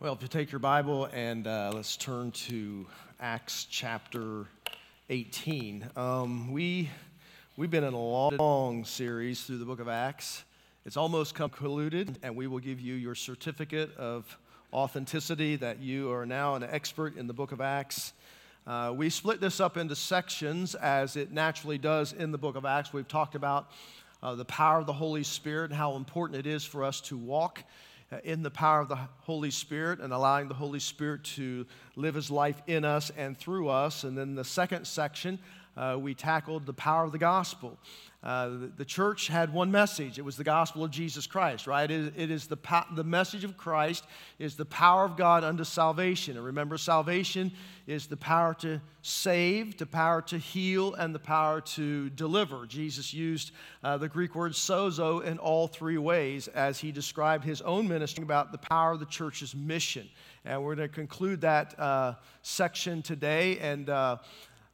Well, if you take your Bible and uh, let's turn to Acts chapter 18. Um, we, we've been in a long, long series through the book of Acts. It's almost concluded, and we will give you your certificate of authenticity that you are now an expert in the book of Acts. Uh, we split this up into sections as it naturally does in the book of Acts. We've talked about uh, the power of the Holy Spirit and how important it is for us to walk Uh, in the power of the Holy Spirit and allowing the Holy Spirit to live his life in us and through us. And then the second section, uh, we tackled the power of the gospel. Uh, the, the, church had one message. It was the gospel of Jesus Christ, right? It is, it is the, the message of Christ is the power of God unto salvation. And remember, salvation is the power to save, the power to heal, and the power to deliver. Jesus used uh, the Greek word sozo in all three ways as he described his own ministry about the power of the church's mission. And we're going to conclude that uh, section today. And uh,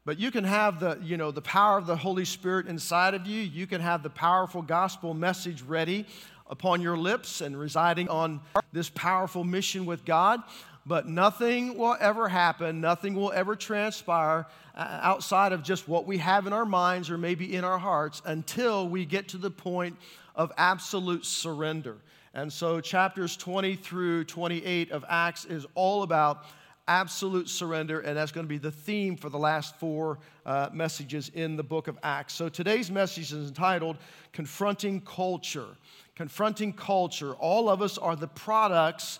but you can have the, you know, the power of the Holy Spirit inside of you. You can have the powerful gospel message ready upon your lips and residing on this powerful mission with God. But nothing will ever happen, nothing will ever transpire uh, outside of just what we have in our minds or maybe in our hearts until we get to the point of absolute surrender. And so, chapters 20 through 28 of Acts is all about absolute surrender, and that's going to be the theme for the last four uh, messages in the book of Acts. So today's message is entitled Confronting Culture. Confronting Culture. All of us are the products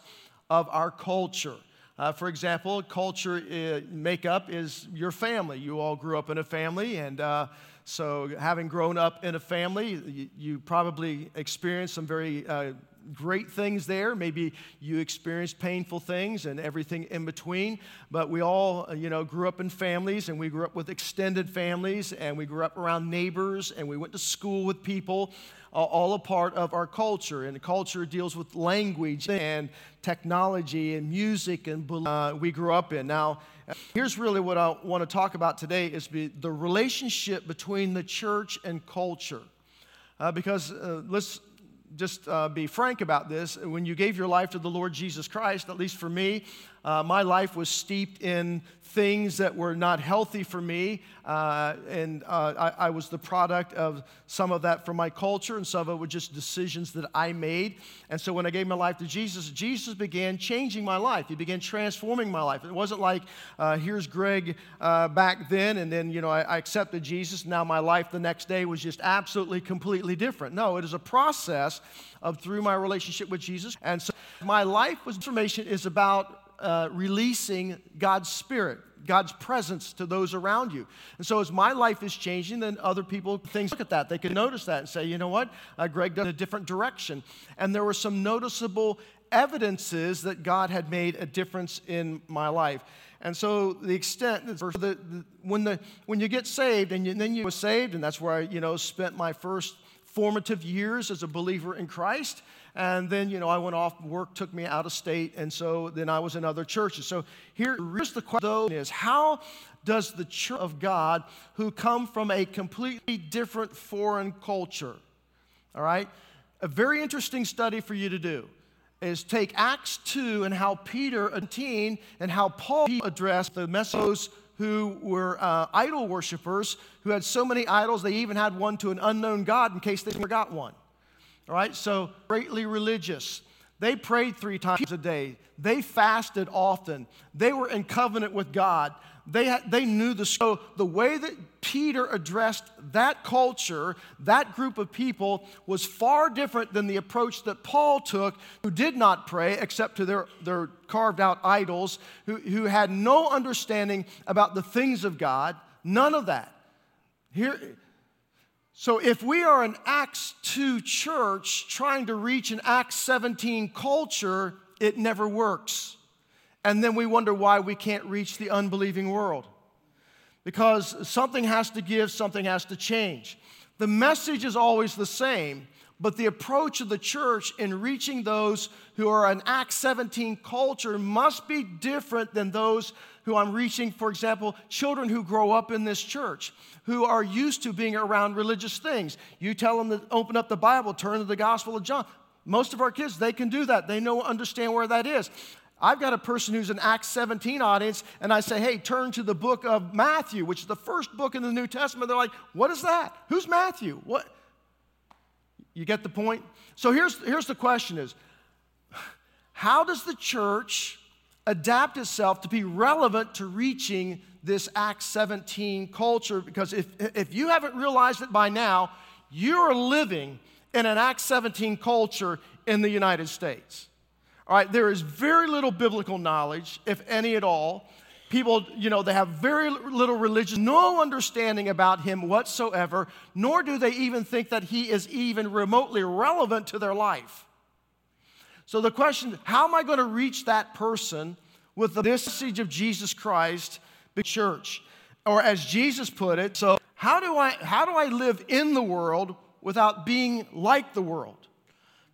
of our culture. Uh, for example, culture uh, makeup is your family. You all grew up in a family, and uh, so having grown up in a family, you, you probably experienced some very uh, great things there. Maybe you experienced painful things and everything in between. But we all, you know, grew up in families and we grew up with extended families and we grew up around neighbors and we went to school with people, all a part of our culture. And culture deals with language and technology and music and uh, we grew up in. Now, here's really what I want to talk about today is the relationship between the church and culture. Uh, because uh, let's just uh, be frank about this. When you gave your life to the Lord Jesus Christ, at least for me, uh, my life was steeped in things that were not healthy for me. Uh, and uh, I, I, was the product of some of that from my culture, and some of it were just decisions that I made. And so when I gave my life to Jesus, Jesus began changing my life. He began transforming my life. It wasn't like, uh, here's Greg uh, back then, and then, you know, I, I accepted Jesus. Now my life the next day was just absolutely, completely different. No, it is a process of through my relationship with Jesus. And so my life was information is about uh, releasing God's Spirit, God's presence to those around you. And so, as my life is changing, then other people, things look at that. They can notice that and say, you know what, uh, Greg does a different direction. And there were some noticeable evidences that God had made a difference in my life. And so the extent, the, the, when, the, when you get saved and, you, and then you were saved, and that's where I, you know, spent my first formative years as a believer in Christ. And then, you know, I went off, work took me out of state, and so then I was in other churches. So here, here's the question though, is how does the church of God, who come from a completely different foreign culture, all right, a very interesting study for you to do is take Acts 2 and how Peter uh, and teen and how Paul addressed the messages who were uh, idol worshippers who had so many idols they even had one to an unknown God in case they forgot one. All right, so greatly religious. They prayed three times a day. They fasted often. They were in covenant with God. They, they knew the so the way that Peter addressed that culture, that group of people, was far different than the approach that Paul took, who did not pray except to their, their carved out idols, who, who had no understanding about the things of God, none of that. Here, so, if we are an Acts 2 church trying to reach an Acts 17 culture, it never works. And then we wonder why we can't reach the unbelieving world. Because something has to give, something has to change. The message is always the same, but the approach of the church in reaching those who are an Acts 17 culture must be different than those who I'm reaching, for example, children who grow up in this church, who are used to being around religious things. You tell them to open up the Bible, turn to the Gospel of John. Most of our kids, they can do that. They know, understand where that is. I've got a person who's an Acts 17 audience, and I say, hey, turn to the book of Matthew, which is the first book in the New Testament. They're like, what is that? Who's Matthew? What? You get the point? So here's, here's the question is, how does the church adapt itself to be relevant to reaching this Acts 17 culture? Because if, if you haven't realized it by now, you're living in an Acts 17 culture in the United States. All right, there is very little biblical knowledge, if any at all. People, you know, they have very little religion, no understanding about him whatsoever, nor do they even think that he is even remotely relevant to their life. So the question, how am I going to reach that person with the message of Jesus Christ, the church? Or as Jesus put it, so how do I how do I live in the world without being like the world?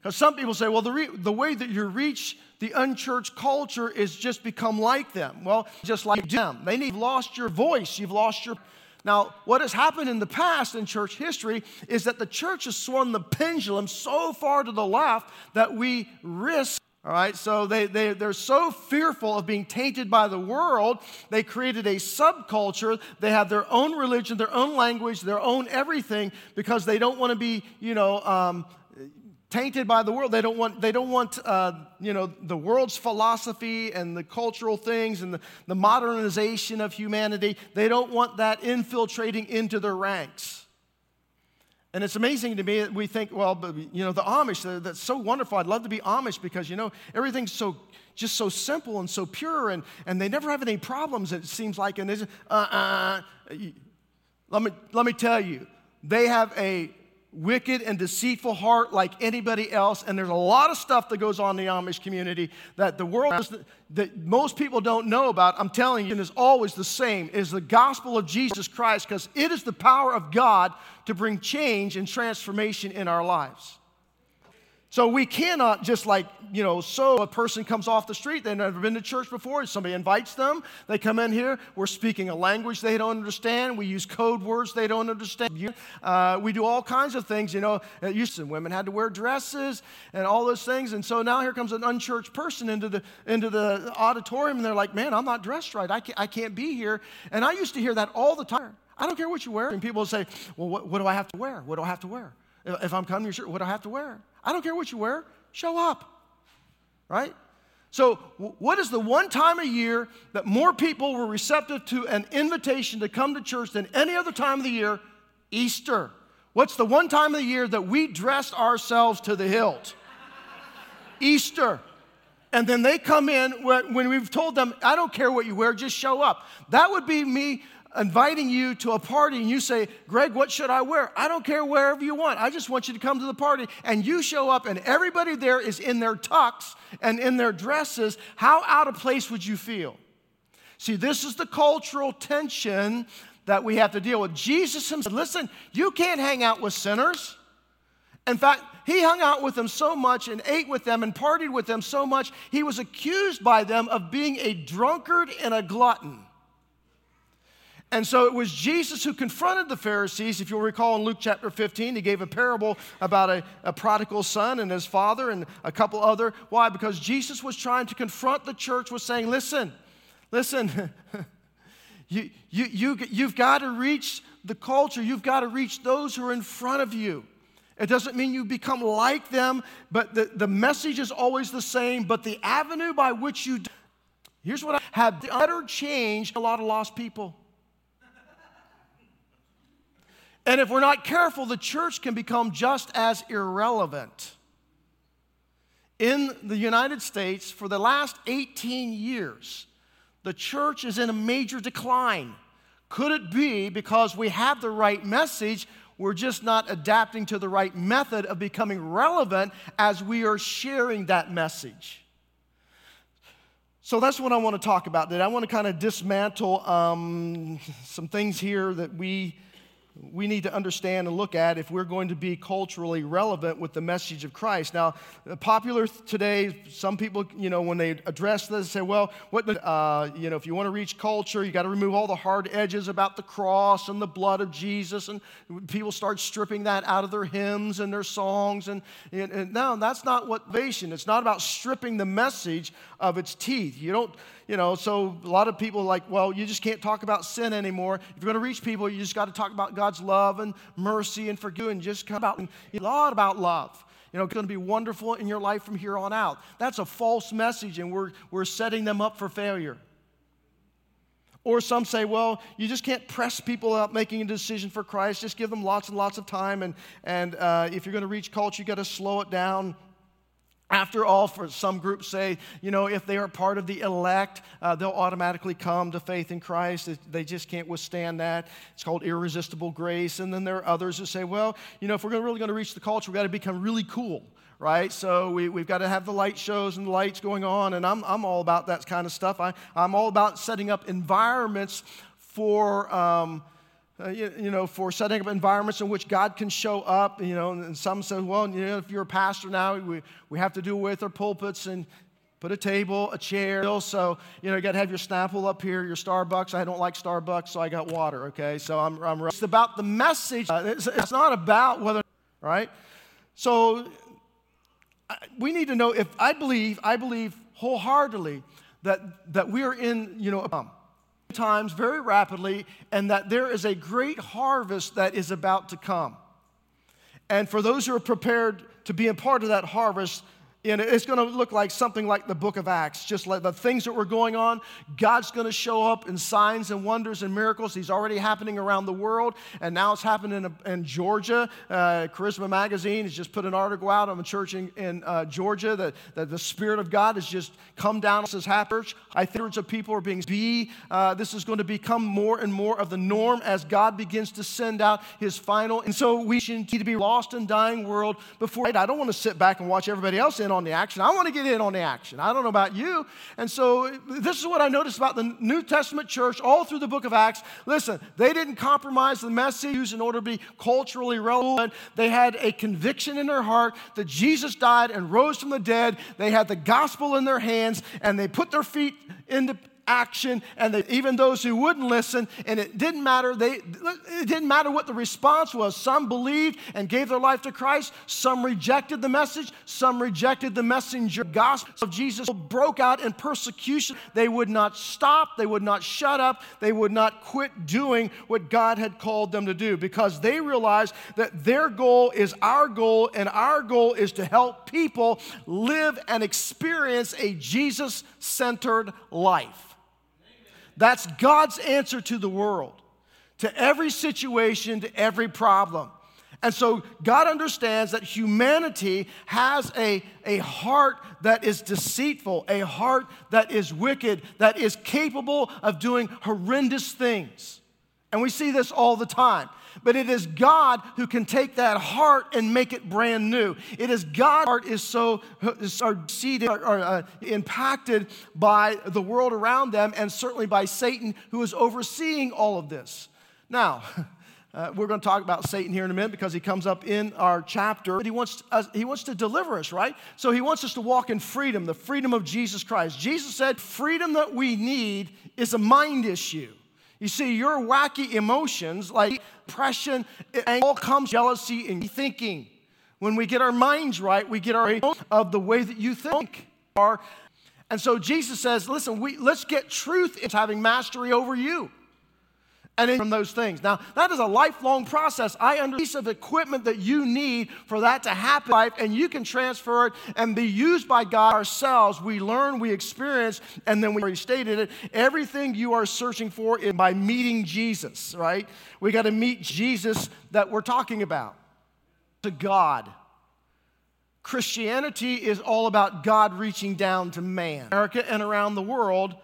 Because some people say, well, the, re- the way that you reach the unchurched culture is just become like them. Well, just like them. They need lost your voice. You've lost your. Now, what has happened in the past in church history is that the church has swung the pendulum so far to the left that we risk. All right, so they, they, they're so fearful of being tainted by the world, they created a subculture. They have their own religion, their own language, their own everything because they don't want to be, you know, um, tainted by the world. They don't want, they don't want uh, you know, the world's philosophy and the cultural things and the, the modernization of humanity. They don't want that infiltrating into their ranks. And it's amazing to me that we think, well, you know, the Amish, that's so wonderful. I'd love to be Amish because, you know, everything's so just so simple and so pure and, and they never have any problems, it seems like. And uh, uh, let, me, let me tell you, they have a wicked and deceitful heart like anybody else. And there's a lot of stuff that goes on in the Amish community that the world that most people don't know about. I'm telling you, and is always the same is the gospel of Jesus Christ because it is the power of God to bring change and transformation in our lives. So we cannot just like, you know, so a person comes off the street, they've never been to church before, somebody invites them, they come in here, we're speaking a language they don't understand, we use code words they don't understand. Uh, we do all kinds of things, you know, used to women had to wear dresses and all those things. And so now here comes an unchurched person into the, into the auditorium and they're like, man, I'm not dressed right, I can't, I can't be here. And I used to hear that all the time. I don't care what you wear. And people will say, well, what, what do I have to wear? What do I have to wear? If I'm coming to your church, what do I have to wear? I don't care what you wear, show up. Right? So, what is the one time a year that more people were receptive to an invitation to come to church than any other time of the year? Easter. What's the one time of the year that we dressed ourselves to the hilt? Easter. And then they come in when we've told them, I don't care what you wear, just show up. That would be me inviting you to a party and you say, Greg, what should I wear? I don't care wherever you want. I just want you to come to the party. And you show up and everybody there is in their tux and in their dresses. How out of place would you feel? See, this is the cultural tension that we have to deal with. Jesus himself, listen, you can't hang out with sinners. In fact, he hung out with them so much and ate with them and partied with them so much, he was accused by them of being a drunkard and a glutton. And so it was Jesus who confronted the Pharisees. If you'll recall in Luke chapter 15, he gave a parable about a, a, prodigal son and his father and a couple other. Why? Because Jesus was trying to confront the church with saying, listen, listen, you, you, you, you've got to reach the culture, you've got to reach those who are in front of you. It doesn't mean you become like them, but the, the message is always the same. But the avenue by which you, do, here's what I have better changed a lot of lost people. And if we're not careful, the church can become just as irrelevant. In the United States, for the last 18 years, the church is in a major decline. Could it be because we have the right message, we're just not adapting to the right method of becoming relevant as we are sharing that message? So that's what I want to talk about today. I want to kind of dismantle um, some things here that we we need to understand and look at if we're going to be culturally relevant with the message of Christ. Now, popular today, some people, you know, when they address this, say, well, what, uh, you know, if you want to reach culture, you got to remove all the hard edges about the cross and the blood of Jesus, and people start stripping that out of their hymns and their songs, and, and, and no, that's not what salvation. It's not about stripping the message of its teeth. You don't you know, so a lot of people like, well, you just can't talk about sin anymore. If you're going to reach people, you just got to talk about God's love and mercy and forgive and just come about a lot about love. You know, it's going to be wonderful in your life from here on out. That's a false message, and we're, we're setting them up for failure. Or some say, well, you just can't press people out making a decision for Christ. Just give them lots and lots of time. And, and uh, if you're going to reach culture, you got to slow it down. After all, for some groups say, you know, if they are part of the elect, uh, they'll automatically come to faith in Christ. They just can't withstand that. It's called irresistible grace. And then there are others who say, well, you know, if we're really going to reach the culture, we've got to become really cool, right? So we, we've got to have the light shows and the lights going on. And I'm, I'm all about that kind of stuff. I, I'm all about setting up environments for. Um, uh, you, you, know, for setting up environments in which God can show up. You know, and some say, well, you know, if you're a pastor now, we, we have to do with our pulpits and put a table, a chair. So, you know, you got to have your Snapple up here, your Starbucks. I don't like Starbucks, so I got water, okay? So I'm, I'm it's about the message. Uh, it's, it's not about whether, right? So we need to know if I believe, I believe wholeheartedly that, that we are in, you know, um, times very rapidly, and that there is a great harvest that is about to come. And for those who are prepared to be a part of that harvest, and it's going to look like something like the book of Acts, just like the things that were going on. God's going to show up in signs and wonders and miracles. He's already happening around the world, and now it's happening in, in Georgia. Uh, Charisma Magazine has just put an article out on a church in, in uh, Georgia that, that the Spirit of God has just come down. This has church. I think hundreds of people are being be. Uh, this is going to become more and more of the norm as God begins to send out His final. And so we should need to be lost and dying world before. I don't want to sit back and watch everybody else in in on the action. I want to get in on the action. I don't know about you. And so this is what I noticed about the New Testament church all through the book of Acts. Listen, they didn't compromise the message in order to be culturally relevant. They had a conviction in their heart that Jesus died and rose from the dead. They had the gospel in their hands and they put their feet into action and they, even those who wouldn't listen and it didn't matter they it didn't matter what the response was. Some believed and gave their life to christ. Some rejected the message. Some rejected the messenger gospel. Of jesus broke out in persecution they would not stop. They would not shut up. They would not quit doing what god had called them to do because they realized that their goal is our goal and our goal is to help people live and experience a jesus-centered life that's God's answer to the world, to every situation, to every problem. And so God understands that humanity has a, a heart that is deceitful, a heart that is wicked, that is capable of doing horrendous things. And we see this all the time. But it is God who can take that heart and make it brand new. It is God heart is so is are seeded or, uh, impacted by the world around them and certainly by Satan who is overseeing all of this. Now, Uh, we're going to talk about Satan here in a minute because he comes up in our chapter. But He wants, us, he wants to deliver us, right? So he wants us to walk in freedom, the freedom of Jesus Christ. Jesus said, freedom that we need is a mind issue. You see, your wacky emotions like depression, it all comes jealousy and thinking. When we get our minds right, we get our of the way that you think. Are. And so Jesus says, listen, we, let's get truth into having mastery over you and from those things. Now, that is a lifelong process. I understand piece of equipment that you need for that to happen, life, and you can transfer it and be used by God ourselves. We learn, we experience, and then we restated it. Everything you are searching for is by meeting Jesus, right? We got to meet Jesus that we're talking about. To God. Christianity is all about God reaching down to man, America and around the world,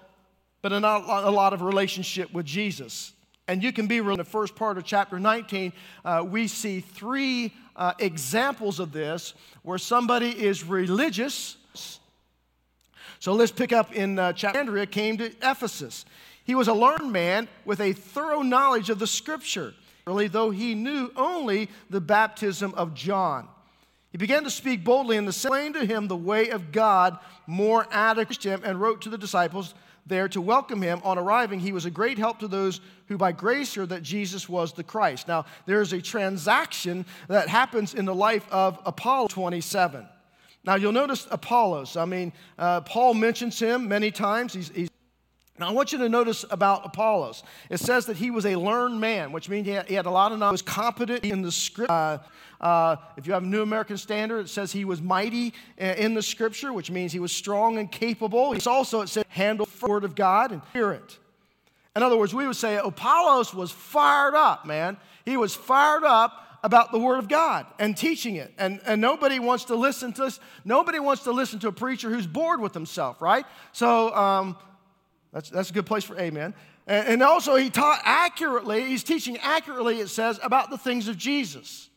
but not a lot of relationship with Jesus. And you can be in the first part of chapter 19. Uh, we see three uh, examples of this where somebody is religious. So let's pick up in uh, chapter. Andrea came to Ephesus. He was a learned man with a thorough knowledge of the scripture. really, though he knew only the baptism of John. He began to speak boldly and explained to him the way of God more adequate him and wrote to the disciples there to welcome him. On arriving, he was a great help to those who by grace heard that Jesus was the Christ. Now, there's a transaction that happens in the life of Apollo 27. Now, you'll notice Apollos. I mean, uh, Paul mentions him many times. He's, he's now, I want you to notice about Apollos. It says that he was a learned man, which means he had, he had a lot of knowledge, He was competent in the script. Uh, uh, if you have a New American Standard, it says he was mighty in the scripture, which means he was strong and capable. It's also, it says, handle the word of God and spirit. In other words, we would say Apollos was fired up, man. He was fired up about the Word of God and teaching it. And, and nobody wants to listen to this. Nobody wants to listen to a preacher who's bored with himself, right? So um, that's, that's a good place for amen. And, and also, he taught accurately, he's teaching accurately, it says, about the things of Jesus.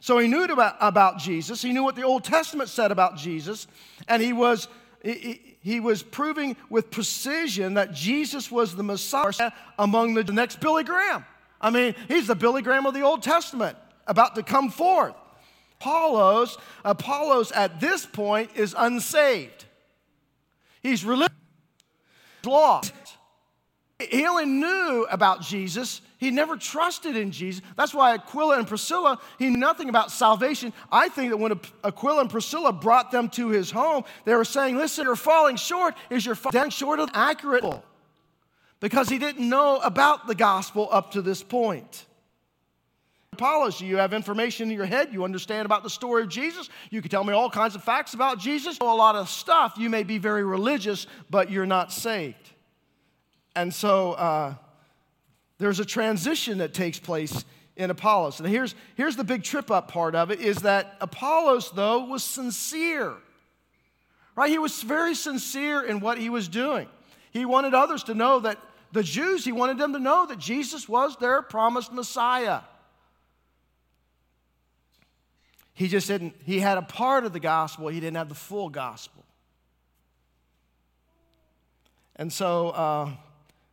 So he knew about, about Jesus. He knew what the Old Testament said about Jesus. And he was, he, he was proving with precision that Jesus was the Messiah among the, the next Billy Graham. I mean, he's the Billy Graham of the Old Testament about to come forth. Apollos, Apollos at this point is unsaved. He's religious, lost. He only knew about Jesus. He never trusted in Jesus. That's why Aquila and Priscilla, he knew nothing about salvation. I think that when Aquila and Priscilla brought them to his home, they were saying, Listen, you're falling short. Is your falling short of accurate? because he didn't know about the gospel up to this point. Apollos, you have information in your head, you understand about the story of Jesus, you can tell me all kinds of facts about Jesus, you know a lot of stuff. You may be very religious, but you're not saved. And so uh, there's a transition that takes place in Apollos. And here's, here's the big trip up part of it is that Apollos, though, was sincere. Right? He was very sincere in what he was doing. He wanted others to know that the Jews, he wanted them to know that Jesus was their promised Messiah. He just didn't, he had a part of the gospel, he didn't have the full gospel. And so, uh,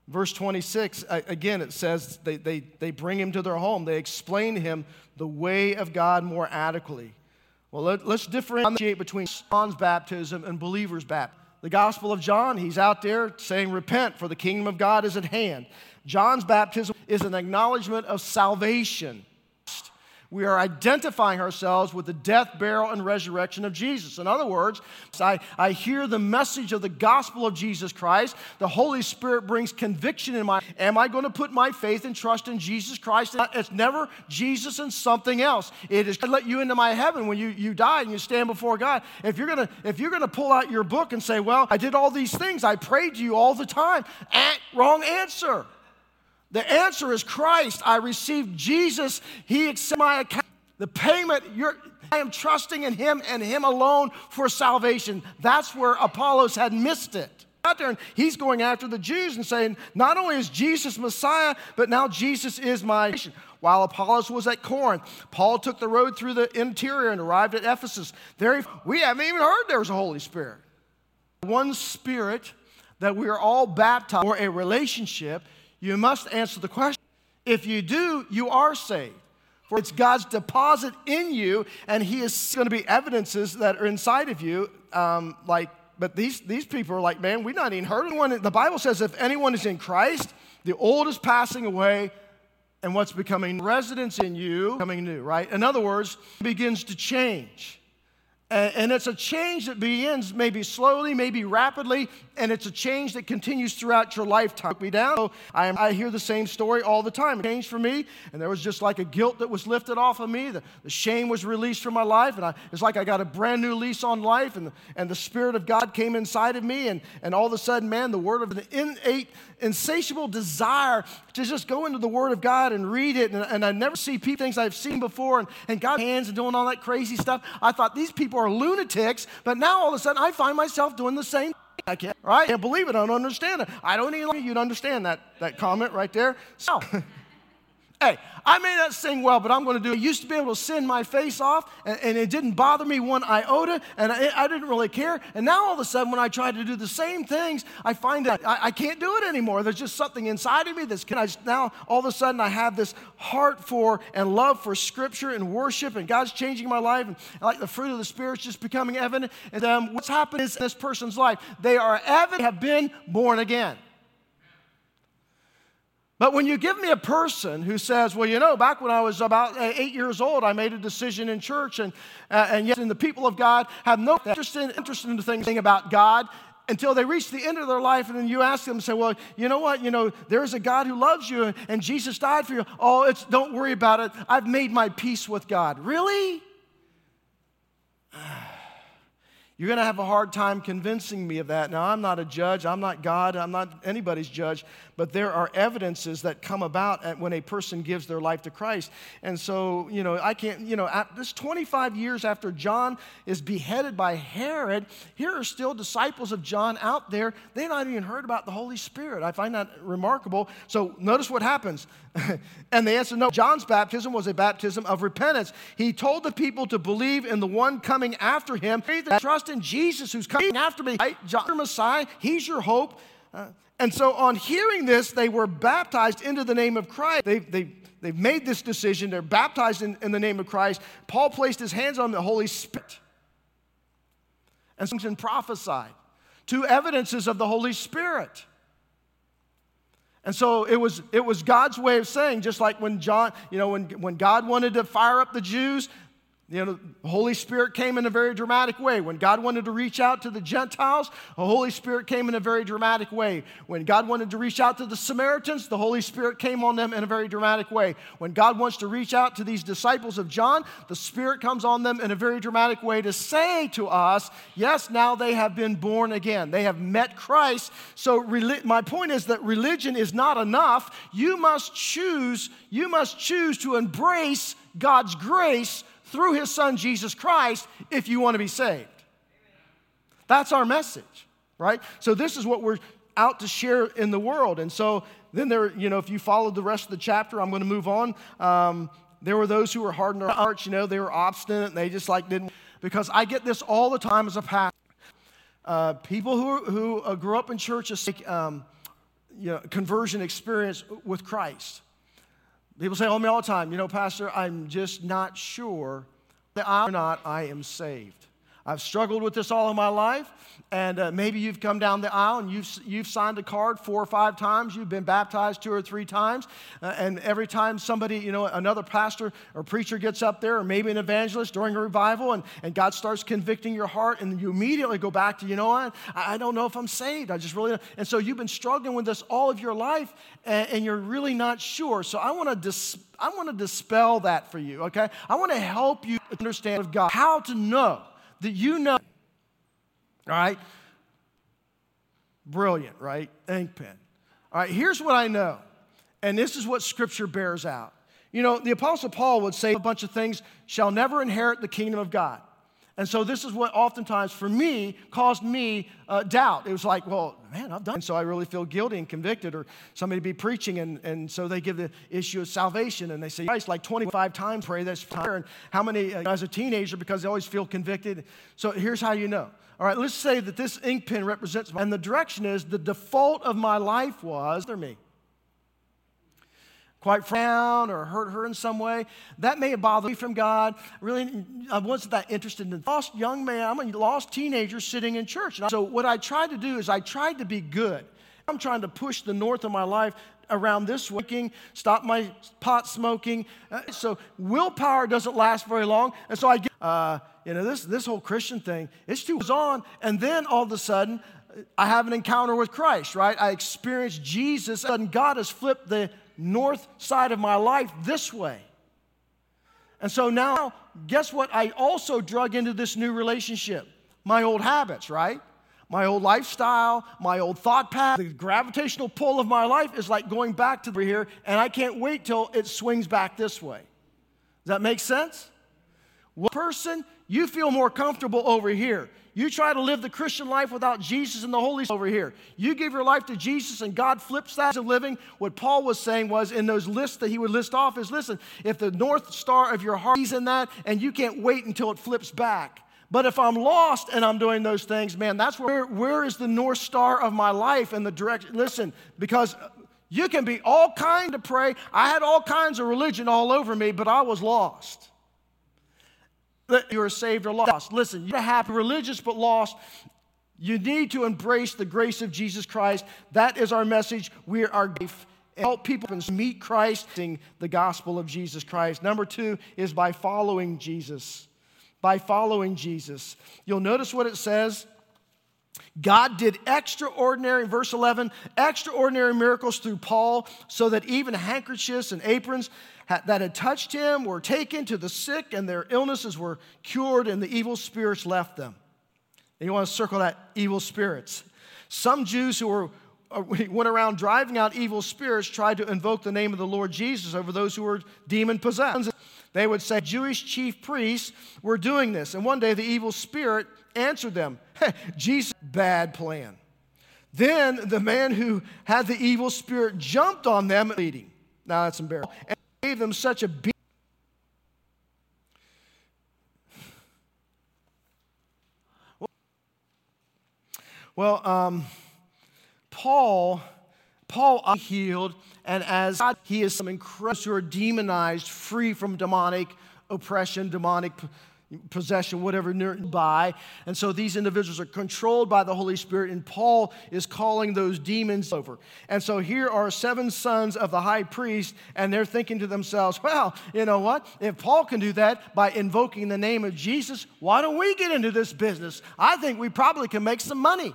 verse 26, again, it says they, they, they bring him to their home. They explain to him the way of God more adequately. Well, let, us differentiate between John's baptism and believers' baptism the Gospel of John, he's out there saying, Repent, for the kingdom of God is at hand. John's baptism is an acknowledgement of salvation we are identifying ourselves with the death, burial, and resurrection of Jesus. In other words, I, I hear the message of the gospel of Jesus Christ. The Holy Spirit brings conviction in my am I going to put my faith and trust in Jesus Christ? It's never Jesus and something else. It is to let you into my heaven when you, you die and you stand before God. If you're gonna if you're gonna pull out your book and say, Well, I did all these things, I prayed to you all the time, at, wrong answer. The answer is Christ. I received Jesus. He accepted my account. The payment, I am trusting in Him and Him alone for salvation. That's where Apollos had missed it. Out there, and he's going after the Jews and saying, not only is Jesus Messiah, but now Jesus is my. While Apollos was at Corinth, Paul took the road through the interior and arrived at Ephesus. There, we haven't even heard there was a Holy Spirit. One Spirit that we are all baptized for a relationship you must answer the question. If you do, you are saved. For it's God's deposit in you, and He is going to be evidences that are inside of you. Um, like, but these, these people are like, man, we've not even heard of one. The Bible says if anyone is in Christ, the old is passing away, and what's becoming residence in you coming new, right? In other words, begins to change. And it's a change that begins maybe slowly, maybe rapidly, and it's a change that continues throughout your lifetime. Me down. So I, am, I hear the same story all the time. It changed for me, and there was just like a guilt that was lifted off of me. The, the shame was released from my life, and I, it's like I got a brand new lease on life, and, and the Spirit of God came inside of me, and, and all of a sudden, man, the word of an innate, insatiable desire to just go into the Word of God and read it. And, and I never see people, things I've seen before, and, and God's hands and doing all that crazy stuff. I thought these people are lunatics, but now all of a sudden I find myself doing the same I can't, right? I can't believe it. I don't understand it. I don't even like you'd understand that, that comment right there. So, Hey, I may not sing well, but I'm going to do it. I used to be able to sing my face off, and, and it didn't bother me one iota, and I, I, didn't really care. And now all of a sudden, when I try to do the same things, I find that I, I can't do it anymore. There's just something inside of me that's can I now all of a sudden I have this heart for and love for Scripture and worship, and God's changing my life, and like the fruit of the Spirit's just becoming evident. And um, what's happened is in this person's life, they are evident, have been born again. But when you give me a person who says, well, you know, back when I was about uh, eight years old, I made a decision in church, and, uh, and yet and the people of God have no interest in, interest in the thing about God until they reach the end of their life, and then you ask them, say, well, you know what, you know, there's a God who loves you, and Jesus died for you. Oh, it's, don't worry about it. I've made my peace with God. Really? You're going to have a hard time convincing me of that. Now, I'm not a judge. I'm not God. I'm not anybody's judge. But there are evidences that come about when a person gives their life to Christ. And so, you know, I can't, you know, this 25 years after John is beheaded by Herod, here are still disciples of John out there. They've not even heard about the Holy Spirit. I find that remarkable. So notice what happens. and they answer, no, John's baptism was a baptism of repentance. He told the people to believe in the one coming after him, trust in Jesus who's coming after me. Right? John, your Messiah, he's your hope. Uh, and so on hearing this, they were baptized into the name of Christ. They, they, they've made this decision. They're baptized in, in the name of Christ. Paul placed his hands on the Holy Spirit and prophesied. Two evidences of the Holy Spirit. And so it was, it was God's way of saying, just like when John, you know, when, when God wanted to fire up the Jews, you know, the Holy Spirit came in a very dramatic way. When God wanted to reach out to the Gentiles, the Holy Spirit came in a very dramatic way. When God wanted to reach out to the Samaritans, the Holy Spirit came on them in a very dramatic way. When God wants to reach out to these disciples of John, the Spirit comes on them in a very dramatic way to say to us, yes, now they have been born again. They have met Christ. So my point is that religion is not enough. You must choose, you must choose to embrace God's grace through his son Jesus Christ if you want to be saved. That's our message, right? So this is what we're out to share in the world. And so then there, you know, if you followed the rest of the chapter, I'm going to move on. Um, there were those who were hard in their hearts, you know, they were obstinate and they just like didn't, because I get this all the time as a pastor. Uh, people who, who uh, grew up in churches, um, you know, conversion experience with Christ. People say oh, to me all the time, you know, Pastor, I'm just not sure that I or not I am saved. I've struggled with this all of my life, and uh, maybe you've come down the aisle and you've, you've signed a card four or five times, you've been baptized two or three times, uh, and every time somebody, you know, another pastor or preacher gets up there, or maybe an evangelist during a revival, and, and God starts convicting your heart, and you immediately go back to, you know what, I, I don't know if I'm saved. I just really, don't. and so you've been struggling with this all of your life, and, and you're really not sure. So I want to dis, I want to dispel that for you, okay? I want to help you understand of God, how to know that you know. All right? Brilliant, right? Ink pen. All right, here's what I know. And this is what Scripture bears out. You know, the Apostle Paul would say a bunch of things shall never inherit the kingdom of God. And so this is what oftentimes for me caused me uh, doubt. It was like, well, man, I've done. And so I really feel guilty and convicted, or somebody be preaching, and, and so they give the issue of salvation, and they say, Christ, like 25 times pray this prayer. And how many, uh, as a teenager, because they always feel convicted. So here's how you know. All right, let's say that this ink pen represents, and the direction is the default of my life was, me quite frown or hurt her in some way. That may have bothered me from God. Really, I wasn't that interested in lost young man. I'm a lost teenager sitting in church. So what I tried to do is I tried to be good. I'm trying to push the north of my life around this waking, stop my pot smoking. Uh, so willpower doesn't last very long. And so I get, uh, you know, this, this whole Christian thing, it's too on. And then all of a sudden, I have an encounter with Christ, right? I experience Jesus, and God has flipped the north side of my life this way. And so now, guess what? I also drug into this new relationship my old habits, right? My old lifestyle, my old thought path, the gravitational pull of my life is like going back to here, and I can't wait till it swings back this way. Does that make sense? One person, you feel more comfortable over here. You try to live the Christian life without Jesus and the Holy Spirit over here. You give your life to Jesus and God flips that of living. What Paul was saying was in those lists that he would list off is listen, if the north star of your heart is in that and you can't wait until it flips back. But if I'm lost and I'm doing those things, man, that's where where is the north star of my life and the direction? Listen, because you can be all kind of pray. I had all kinds of religion all over me, but I was lost you are saved or lost. Listen, you're happy, religious but lost. You need to embrace the grace of Jesus Christ. That is our message. We are help people meet Christ the gospel of Jesus Christ. Number two is by following Jesus. By following Jesus. You'll notice what it says. God did extraordinary, verse 11, extraordinary miracles through Paul so that even handkerchiefs and aprons that had touched him were taken to the sick, and their illnesses were cured, and the evil spirits left them. And you want to circle that evil spirits. Some Jews who were uh, went around driving out evil spirits tried to invoke the name of the Lord Jesus over those who were demon possessed. They would say, Jewish chief priests were doing this. And one day the evil spirit answered them, Jesus, bad plan. Then the man who had the evil spirit jumped on them, leading. Now that's embarrassing gave them such a beat. Well, um, Paul, Paul healed, and as God, he is some incredible who are demonized, free from demonic oppression, demonic possession, whatever, nearby. And so these individuals are controlled by the Holy Spirit, and Paul is calling those demons over. And so here are seven sons of the high priest, and they're thinking to themselves, well, you know what? If Paul can do that by invoking the name of Jesus, why don't we get into this business? I think we probably can make some money.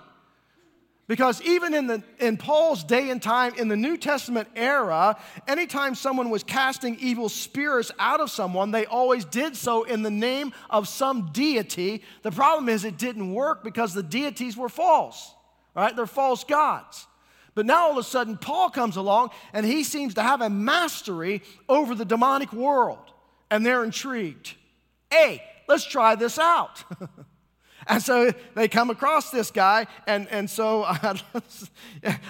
Because even in, the, in Paul's day and time, in the New Testament era, anytime someone was casting evil spirits out of someone, they always did so in the name of some deity. The problem is it didn't work because the deities were false, right? They're false gods. But now all of a sudden, Paul comes along and he seems to have a mastery over the demonic world, and they're intrigued. Hey, let's try this out. And so they come across this guy, and, and so I,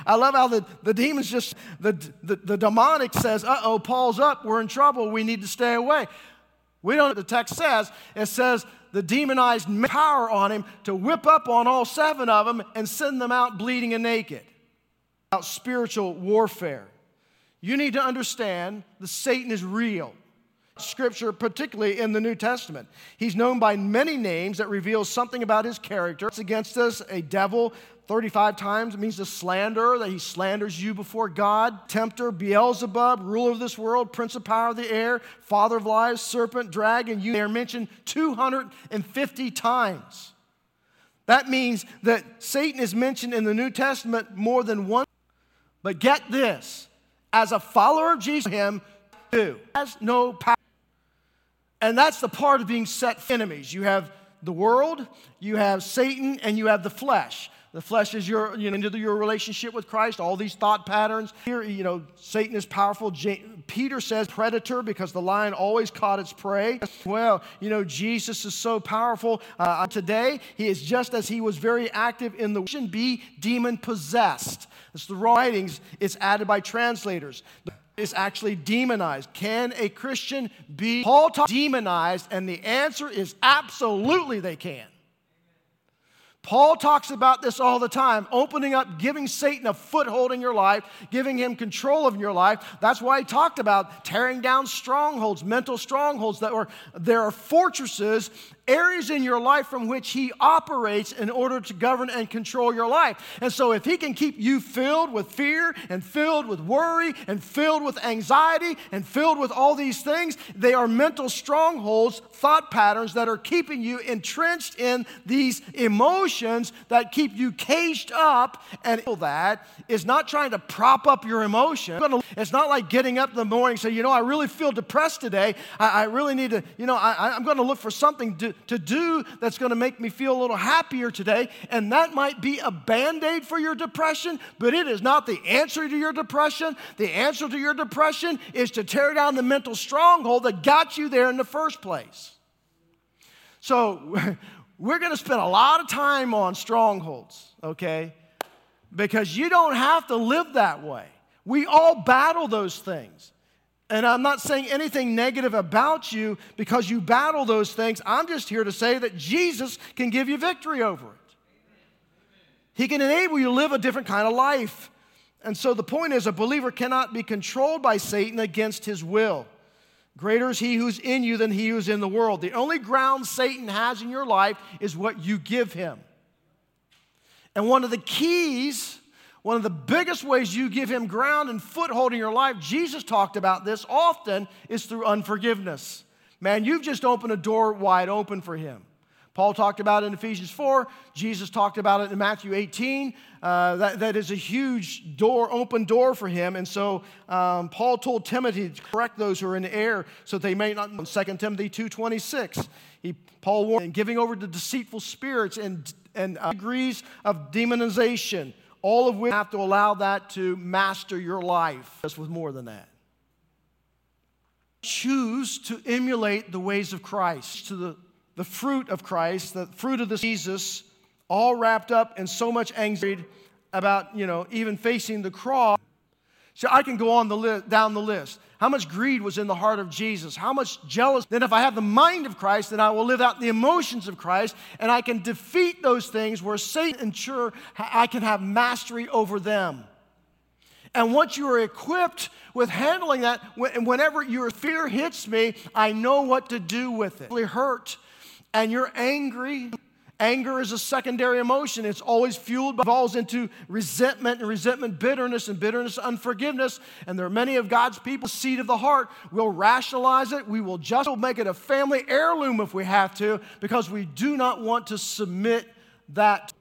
I love how the, the demons just, the, the, the demonic says, uh oh, Paul's up, we're in trouble, we need to stay away. We don't the text says. It says the demonized power on him to whip up on all seven of them and send them out bleeding and naked. About spiritual warfare. You need to understand that Satan is real. Scripture, particularly in the New Testament. He's known by many names that reveals something about his character. It's against us a devil 35 times. It means to slander, that he slanders you before God. Tempter, Beelzebub, ruler of this world, prince of power of the air, father of lies, serpent, dragon. You, are mentioned 250 times. That means that Satan is mentioned in the New Testament more than one. But get this as a follower of Jesus, him too has no power. And that's the part of being set enemies. You have the world, you have Satan, and you have the flesh. The flesh is your, you know, into your relationship with Christ, all these thought patterns. Here, you know, Satan is powerful. Peter says predator because the lion always caught its prey. Well, you know, Jesus is so powerful. Uh, today, he is just as he was very active in the be demon possessed. It's the writings, it's added by translators is actually demonized. Can a Christian be Paul demonized? And the answer is absolutely they can. Paul talks about this all the time, opening up, giving Satan a foothold in your life, giving him control of your life. That's why he talked about tearing down strongholds, mental strongholds that were there are fortresses areas in your life from which He operates in order to govern and control your life. And so, if He can keep you filled with fear and filled with worry and filled with anxiety and filled with all these things, they are mental strongholds, thought patterns that are keeping you entrenched in these emotions that keep you caged up. And that is not trying to prop up your emotion. It's not like getting up in the morning and say, you know, I really feel depressed today. I, I really need to, you know, I, I'm going to look for something to, to do that's going to make me feel a little happier today. And that might be a band aid for your depression, but it is not the answer to your depression. The answer to your depression is to tear down the mental stronghold that got you there in the first place. So we're going to spend a lot of time on strongholds, okay? Because you don't have to live that way. We all battle those things. And I'm not saying anything negative about you because you battle those things. I'm just here to say that Jesus can give you victory over it. He can enable you to live a different kind of life. And so the point is, a believer cannot be controlled by Satan against his will. Greater is he who's in you than he who's in the world. The only ground Satan has in your life is what you give him. And one of the keys, one of the biggest ways you give him ground and foothold in your life, Jesus talked about this often, is through unforgiveness. Man, you've just opened a door wide open for him. Paul talked about it in Ephesians 4. Jesus talked about it in Matthew 18. Uh, that, that is a huge door, open door for him. And so um, Paul told Timothy to correct those who are in air so they may not. 2 Timothy 2.26, he, Paul warned, giving over to deceitful spirits and, and uh, degrees of demonization, all of which have to allow that to master your life. Just with more than that. Choose to emulate the ways of Christ to the the fruit of Christ, the fruit of the Jesus, all wrapped up in so much anxiety about, you know, even facing the cross. So I can go on the li- down the list. How much greed was in the heart of Jesus? How much jealous? Then, if I have the mind of Christ, then I will live out the emotions of Christ, and I can defeat those things where Satan ensure I can have mastery over them. And once you are equipped with handling that, whenever your fear hits me, I know what to do with it. Hurt and you're angry, anger is a secondary emotion. It's always fueled, by, evolves into resentment and resentment, bitterness and bitterness, unforgiveness. And there are many of God's people, seed of the heart. We'll rationalize it. We will just make it a family heirloom if we have to, because we do not want to submit that.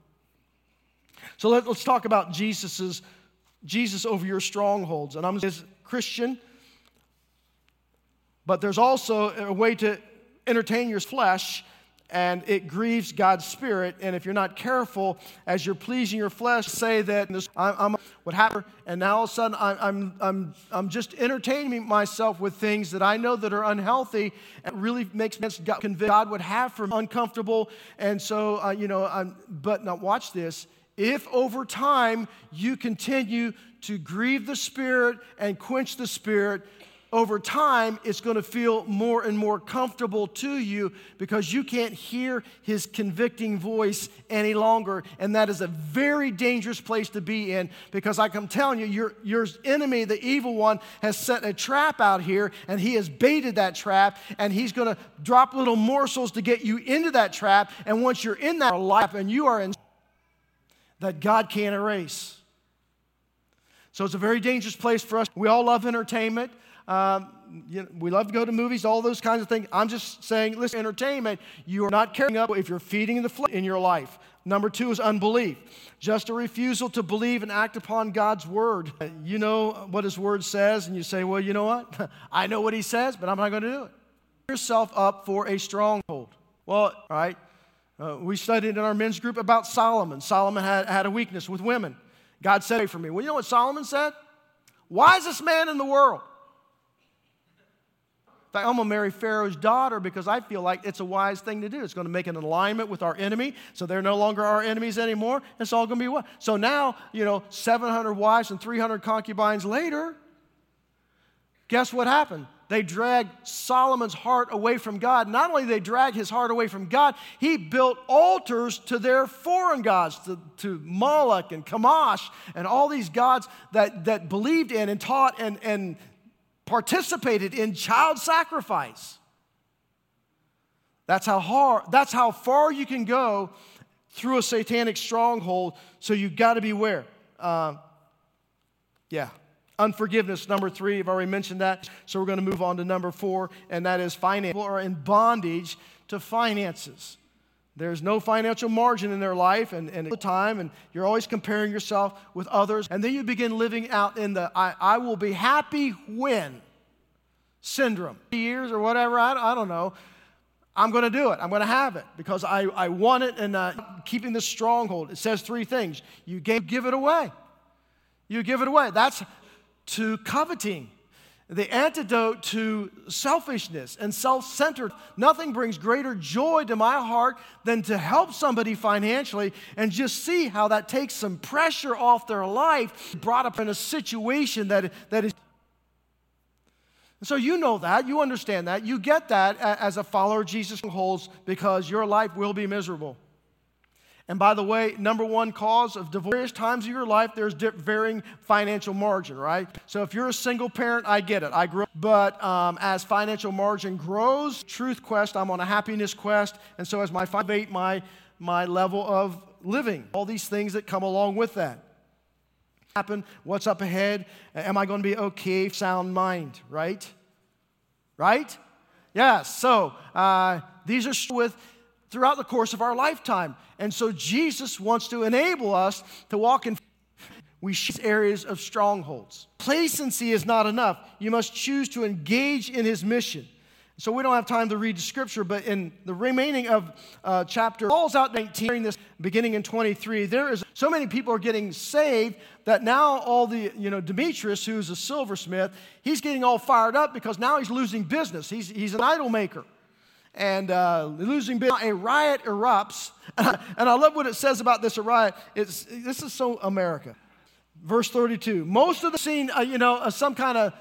So let, us talk about Jesus's Jesus over your strongholds. And I'm a Christian, but there's also a way to entertain your flesh and it grieves God's spirit. And if you're not careful, as you're pleasing your flesh, say that this, I'm, I'm what happened, and now all of a sudden I'm, I'm, I'm, I'm just entertaining myself with things that I know that are unhealthy and really makes me God, God would have for me uncomfortable. And so, uh, you know, I'm, but now watch this. If over time you continue to grieve the Spirit and quench the Spirit, over time, it's going to feel more and more comfortable to you because you can't hear his convicting voice any longer. And that is a very dangerous place to be in because, like I'm telling you, your, your enemy, the evil one, has set a trap out here and he has baited that trap and he's going to drop little morsels to get you into that trap. And once you're in that life and you are in that God can't erase. So it's a very dangerous place for us. We all love entertainment. Um, you know, we love to go to movies, all those kinds of things. I'm just saying, listen, entertainment, you are not carrying up if you're feeding the flesh in your life. Number two is unbelief, just a refusal to believe and act upon God's word. You know what His word says, and you say, well, you know what? I know what He says, but I'm not going to do it. Yourself up for a stronghold. Well, right. Uh, we studied in our men's group about Solomon. Solomon had, had a weakness with women. God said for me. Well, you know what Solomon said? Wisest man in the world. In fact, I'm going to marry Pharaoh's daughter because I feel like it's a wise thing to do. It's going to make an alignment with our enemy, so they're no longer our enemies anymore. It's all going to be what? So now, you know, 700 wives and 300 concubines later, guess what happened? They dragged Solomon's heart away from God. Not only they dragged his heart away from God, he built altars to their foreign gods, to, to Moloch and Chemosh and all these gods that, that believed in and taught and, and participated in child sacrifice. That's how hard, that's how far you can go through a satanic stronghold. So you've got to beware. Uh, yeah. Unforgiveness, number three, I've already mentioned that. So we're going to move on to number four, and that is finance. People are in bondage to finances. There's no financial margin in their life and, and the time, and you're always comparing yourself with others. And then you begin living out in the I, I will be happy when syndrome. Years or whatever, I, I don't know. I'm going to do it. I'm going to have it because I, I want it and uh, keeping this stronghold. It says three things. You give, give it away. You give it away. That's to coveting. The antidote to selfishness and self centered. Nothing brings greater joy to my heart than to help somebody financially and just see how that takes some pressure off their life, brought up in a situation that, that is. So you know that, you understand that, you get that as a follower of Jesus holds because your life will be miserable. And by the way, number one cause of divorce, various times of your life, there's varying financial margin, right? So if you're a single parent, I get it. I grew up. But um, as financial margin grows, truth quest, I'm on a happiness quest. And so as my elevate my, my level of living, all these things that come along with that. Happen, what's up ahead? Am I going to be okay? Sound mind, right? Right? Yes. So uh, these are with throughout the course of our lifetime. And so Jesus wants to enable us to walk in we areas of strongholds. Placency is not enough. You must choose to engage in his mission. So we don't have time to read the scripture, but in the remaining of uh, chapter, Paul's out 19, this beginning in 23, there is so many people are getting saved that now all the, you know, Demetrius, who's a silversmith, he's getting all fired up because now he's losing business. He's, he's an idol maker and uh, losing business. A riot erupts, and I love what it says about this riot. It's, this is so America. Verse 32. Most of the scene, uh, you know, uh, some kind of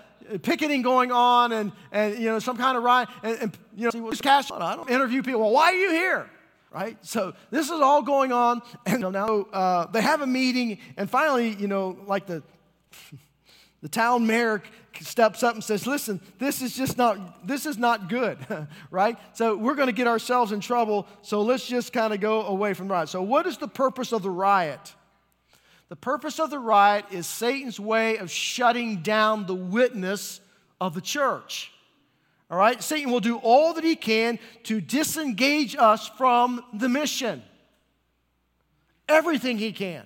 picketing going on and, and you know, some kind of riot. And, and you know, cash, I don't interview people. Well, why are you here? Right? So this is all going on. And now uh, they have a meeting, and finally, you know, like the, the town mayor steps up and says, Listen, this is just not, this is not good, right? So we're going to get ourselves in trouble, so let's just kind of go away from the riot. So, what is the purpose of the riot? The purpose of the riot is Satan's way of shutting down the witness of the church. All right? Satan will do all that he can to disengage us from the mission. Everything he can.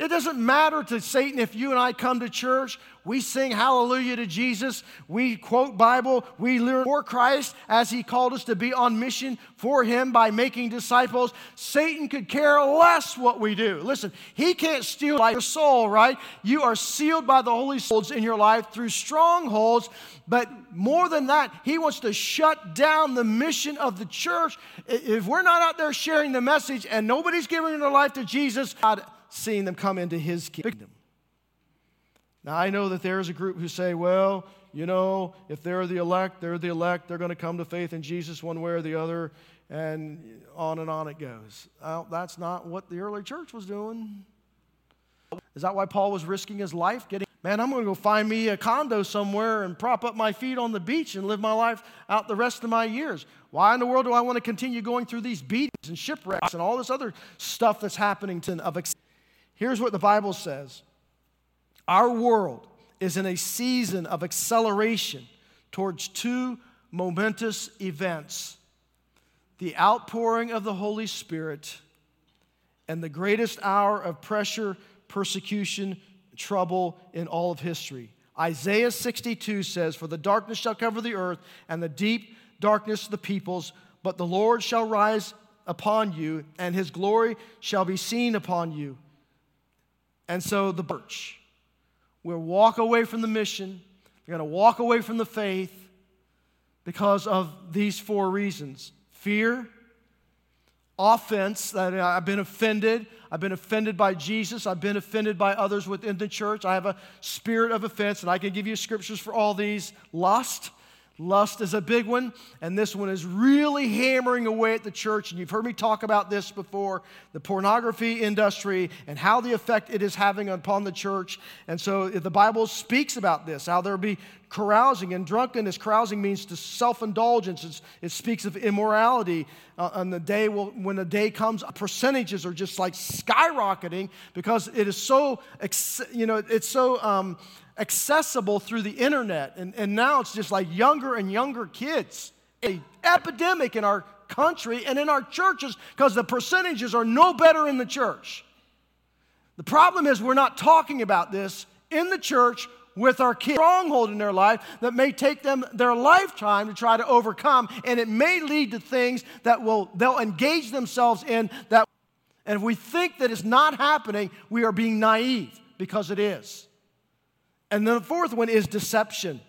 It doesn't matter to Satan if you and I come to church, we sing hallelujah to Jesus, we quote Bible, we learn for Christ as he called us to be on mission for him by making disciples. Satan could care less what we do. Listen, he can't steal your soul, right? You are sealed by the Holy Spirit in your life through strongholds, but more than that, he wants to shut down the mission of the church. If we're not out there sharing the message and nobody's giving their life to Jesus, God, seeing them come into his kingdom. Now, I know that there's a group who say, well, you know, if they're the elect, they're the elect, they're going to come to faith in Jesus one way or the other, and on and on it goes. Well, that's not what the early church was doing. Is that why Paul was risking his life getting? Man, I'm going to go find me a condo somewhere and prop up my feet on the beach and live my life out the rest of my years. Why in the world do I want to continue going through these beatings and shipwrecks and all this other stuff that's happening to of Here's what the Bible says Our world is in a season of acceleration towards two momentous events the outpouring of the Holy Spirit and the greatest hour of pressure, persecution, trouble in all of history. Isaiah 62 says, For the darkness shall cover the earth, and the deep darkness the peoples, but the Lord shall rise upon you, and his glory shall be seen upon you. And so the church will walk away from the mission. They're going to walk away from the faith because of these four reasons fear, offense, that I've been offended. I've been offended by Jesus. I've been offended by others within the church. I have a spirit of offense, and I can give you scriptures for all these. Lust, Lust is a big one, and this one is really hammering away at the church. And you've heard me talk about this before the pornography industry and how the effect it is having upon the church. And so the Bible speaks about this how there be carousing and drunkenness. Carousing means to self indulgence, it speaks of immorality. Uh, the day will, when the day comes, percentages are just like skyrocketing because it is so, you know, it's so. Um, accessible through the internet. And, and now it's just like younger and younger kids. A epidemic in our country and in our churches because the percentages are no better in the church. The problem is we're not talking about this in the church with our kids. Stronghold in their life that may take them their lifetime to try to overcome, and it may lead to things that will they'll engage themselves in that. And if we think that it's not happening, we are being naive because it is. And then the fourth one is deception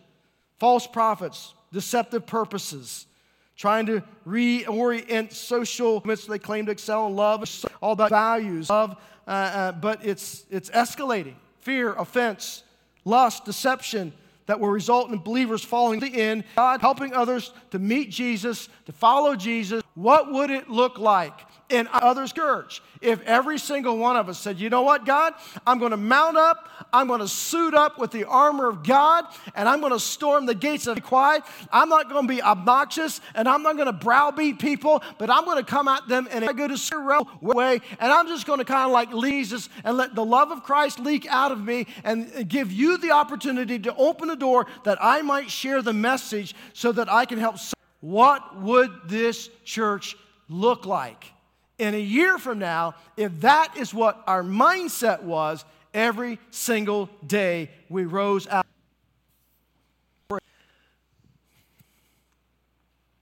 false prophets, deceptive purposes, trying to reorient social movements they claim to excel in love, all about values, love, uh, uh, but it's, it's escalating. Fear, offense, lust, deception that will result in believers falling to the end, God helping others to meet Jesus, to follow Jesus. What would it look like in others' church if every single one of us said, You know what, God? I'm going to mount up, I'm going to suit up with the armor of God, and I'm going to storm the gates of quiet. I'm not going to be obnoxious, and I'm not going to browbeat people, but I'm going to come at them in a good way, and I'm just going to kind of like Jesus and let the love of Christ leak out of me and give you the opportunity to open a door that I might share the message so that I can help. What would this church look like? In a year from now, if that is what our mindset was every single day we rose out.